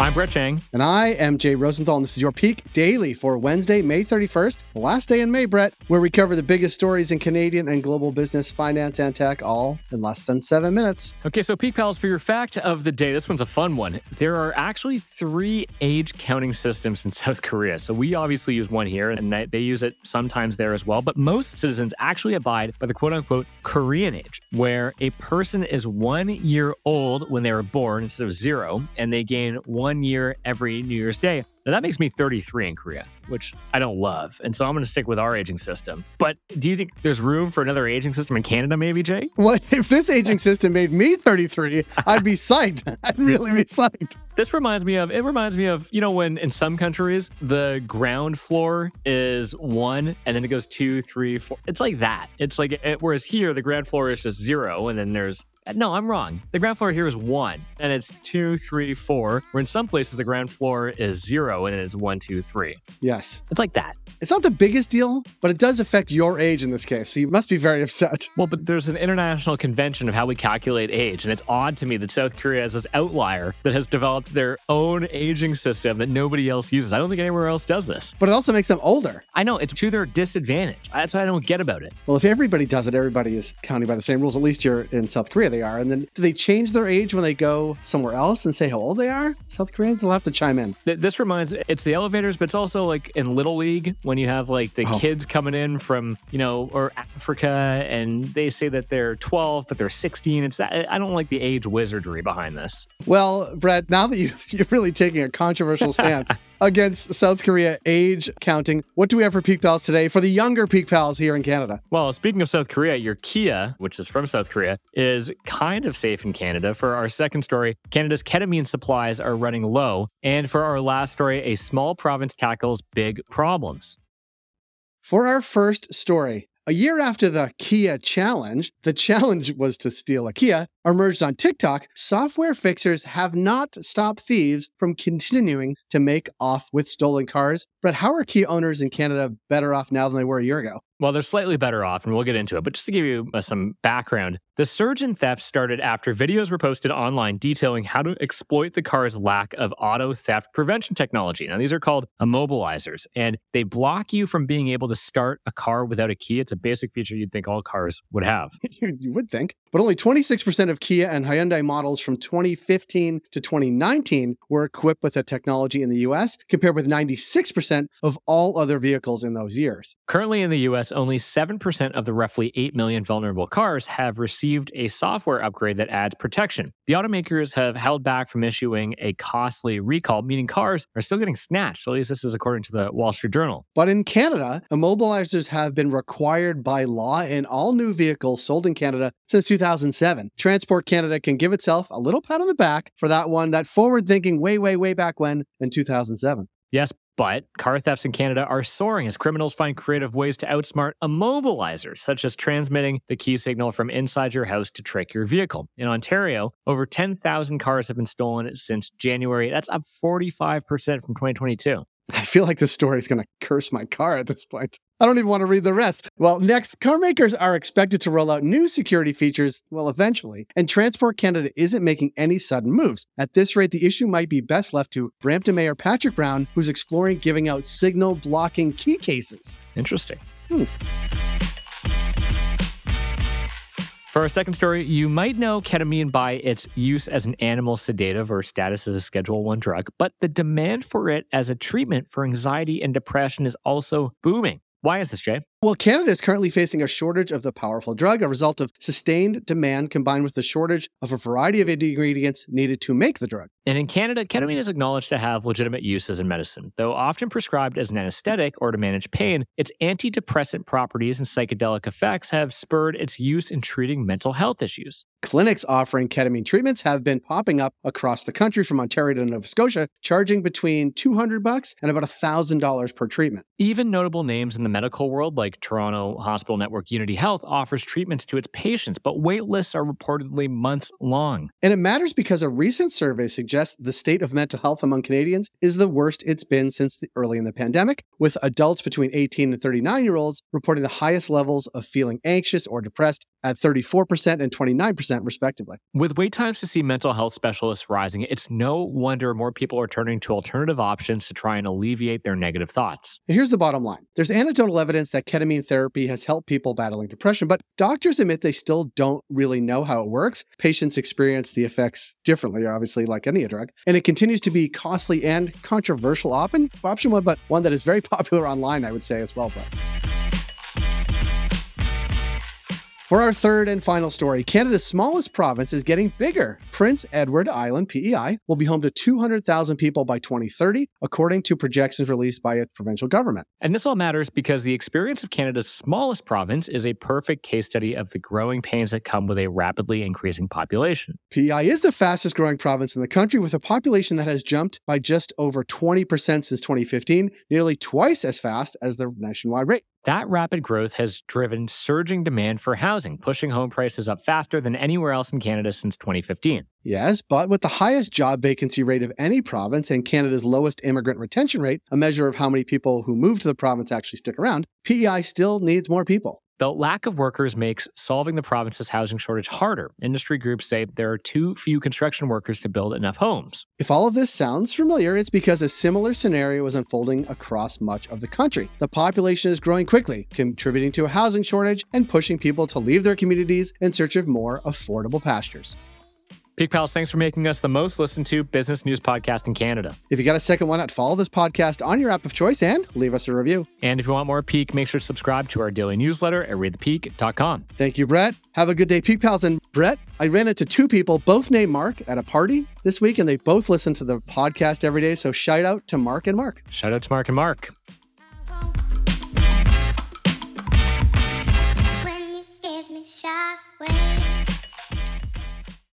I'm Brett Chang. And I am Jay Rosenthal, and this is your Peak Daily for Wednesday, May 31st, the last day in May, Brett, where we cover the biggest stories in Canadian and global business, finance, and tech, all in less than seven minutes. Okay, so Peak Pals, for your fact of the day, this one's a fun one. There are actually three age counting systems in South Korea. So we obviously use one here, and they use it sometimes there as well. But most citizens actually abide by the quote unquote Korean age, where a person is one year old when they were born instead of zero, and they gain one one year every New Year's Day. Now, that makes me 33 in Korea, which I don't love. And so I'm going to stick with our aging system. But do you think there's room for another aging system in Canada, maybe, Jay? Well, if this aging system made me 33, I'd be psyched. I'd really be psyched. This reminds me of, it reminds me of, you know, when in some countries the ground floor is one and then it goes two, three, four. It's like that. It's like, it, whereas here the ground floor is just zero and then there's no, I'm wrong. The ground floor here is one, and it's two, three, four. Where in some places the ground floor is zero and it is one, two, three. Yes. It's like that. It's not the biggest deal, but it does affect your age in this case. So you must be very upset. Well, but there's an international convention of how we calculate age. And it's odd to me that South Korea is this outlier that has developed their own aging system that nobody else uses. I don't think anywhere else does this. But it also makes them older. I know. It's to their disadvantage. That's what I don't get about it. Well, if everybody does it, everybody is counting by the same rules. At least you're in South Korea, they are. And then do they change their age when they go somewhere else and say how old they are? South Koreans will have to chime in. This reminds, it's the elevators, but it's also like in Little League when you have like the oh. kids coming in from, you know, or Africa and they say that they're 12, but they're 16. It's that I don't like the age wizardry behind this. Well, Brett, now that you, you're really taking a controversial stance, against South Korea age counting. What do we have for Peak Pals today for the younger Peak Pals here in Canada? Well, speaking of South Korea, your Kia, which is from South Korea, is kind of safe in Canada. For our second story, Canada's ketamine supplies are running low. And for our last story, a small province tackles big problems. For our first story, a year after the Kia challenge, the challenge was to steal a Kia, emerged on TikTok, software fixers have not stopped thieves from continuing to make off with stolen cars. But how are Kia owners in Canada better off now than they were a year ago? Well, they're slightly better off, and we'll get into it. But just to give you uh, some background, the surge in theft started after videos were posted online detailing how to exploit the car's lack of auto theft prevention technology. Now, these are called immobilizers, and they block you from being able to start a car without a key. It's a basic feature you'd think all cars would have. you would think. But only 26% of Kia and Hyundai models from 2015 to 2019 were equipped with the technology in the US, compared with 96% of all other vehicles in those years. Currently in the US, only 7% of the roughly 8 million vulnerable cars have received a software upgrade that adds protection. The automakers have held back from issuing a costly recall, meaning cars are still getting snatched. At least this is according to the Wall Street Journal. But in Canada, immobilizers have been required by law in all new vehicles sold in Canada since 2007. Transport Canada can give itself a little pat on the back for that one, that forward thinking way, way, way back when in 2007. Yes, but car thefts in Canada are soaring as criminals find creative ways to outsmart immobilizers, such as transmitting the key signal from inside your house to trick your vehicle. In Ontario, over 10,000 cars have been stolen since January. That's up 45% from 2022. I feel like this story is going to curse my car at this point. I don't even want to read the rest. Well, next, car makers are expected to roll out new security features, well, eventually, and Transport Canada isn't making any sudden moves. At this rate, the issue might be best left to Brampton Mayor Patrick Brown, who's exploring giving out signal blocking key cases. Interesting. Hmm. For our second story, you might know ketamine by its use as an animal sedative or status as a Schedule 1 drug, but the demand for it as a treatment for anxiety and depression is also booming. Why is this, Jay? Well, Canada is currently facing a shortage of the powerful drug, a result of sustained demand combined with the shortage of a variety of ingredients needed to make the drug. And in Canada, ketamine is acknowledged to have legitimate uses in medicine. Though often prescribed as an anesthetic or to manage pain, its antidepressant properties and psychedelic effects have spurred its use in treating mental health issues. Clinics offering ketamine treatments have been popping up across the country from Ontario to Nova Scotia, charging between 200 bucks and about $1,000 per treatment. Even notable names in the medical world like like Toronto Hospital Network Unity Health offers treatments to its patients, but wait lists are reportedly months long. And it matters because a recent survey suggests the state of mental health among Canadians is the worst it's been since the early in the pandemic, with adults between 18 and 39 year olds reporting the highest levels of feeling anxious or depressed at 34% and 29%, respectively. With wait times to see mental health specialists rising, it's no wonder more people are turning to alternative options to try and alleviate their negative thoughts. And here's the bottom line there's anecdotal evidence that ketamine therapy has helped people battling depression, but doctors admit they still don't really know how it works. Patients experience the effects differently, obviously, like any drug. And it continues to be costly and controversial option, option one, but one that is very popular online, I would say as well. But. For our third and final story, Canada's smallest province is getting bigger. Prince Edward Island, PEI, will be home to 200,000 people by 2030, according to projections released by its provincial government. And this all matters because the experience of Canada's smallest province is a perfect case study of the growing pains that come with a rapidly increasing population. PEI is the fastest growing province in the country with a population that has jumped by just over 20% since 2015, nearly twice as fast as the nationwide rate. That rapid growth has driven surging demand for housing, pushing home prices up faster than anywhere else in Canada since 2015. Yes, but with the highest job vacancy rate of any province and Canada's lowest immigrant retention rate, a measure of how many people who move to the province actually stick around, PEI still needs more people. The lack of workers makes solving the province's housing shortage harder. Industry groups say there are too few construction workers to build enough homes. If all of this sounds familiar, it's because a similar scenario is unfolding across much of the country. The population is growing quickly, contributing to a housing shortage and pushing people to leave their communities in search of more affordable pastures. Peak Pals, thanks for making us the most listened to business news podcast in Canada. If you got a second, why not follow this podcast on your app of choice and leave us a review? And if you want more Peak, make sure to subscribe to our daily newsletter at readthepeak.com. Thank you, Brett. Have a good day, Peak Pals. And Brett, I ran into two people, both named Mark, at a party this week, and they both listen to the podcast every day. So shout out to Mark and Mark. Shout out to Mark and Mark.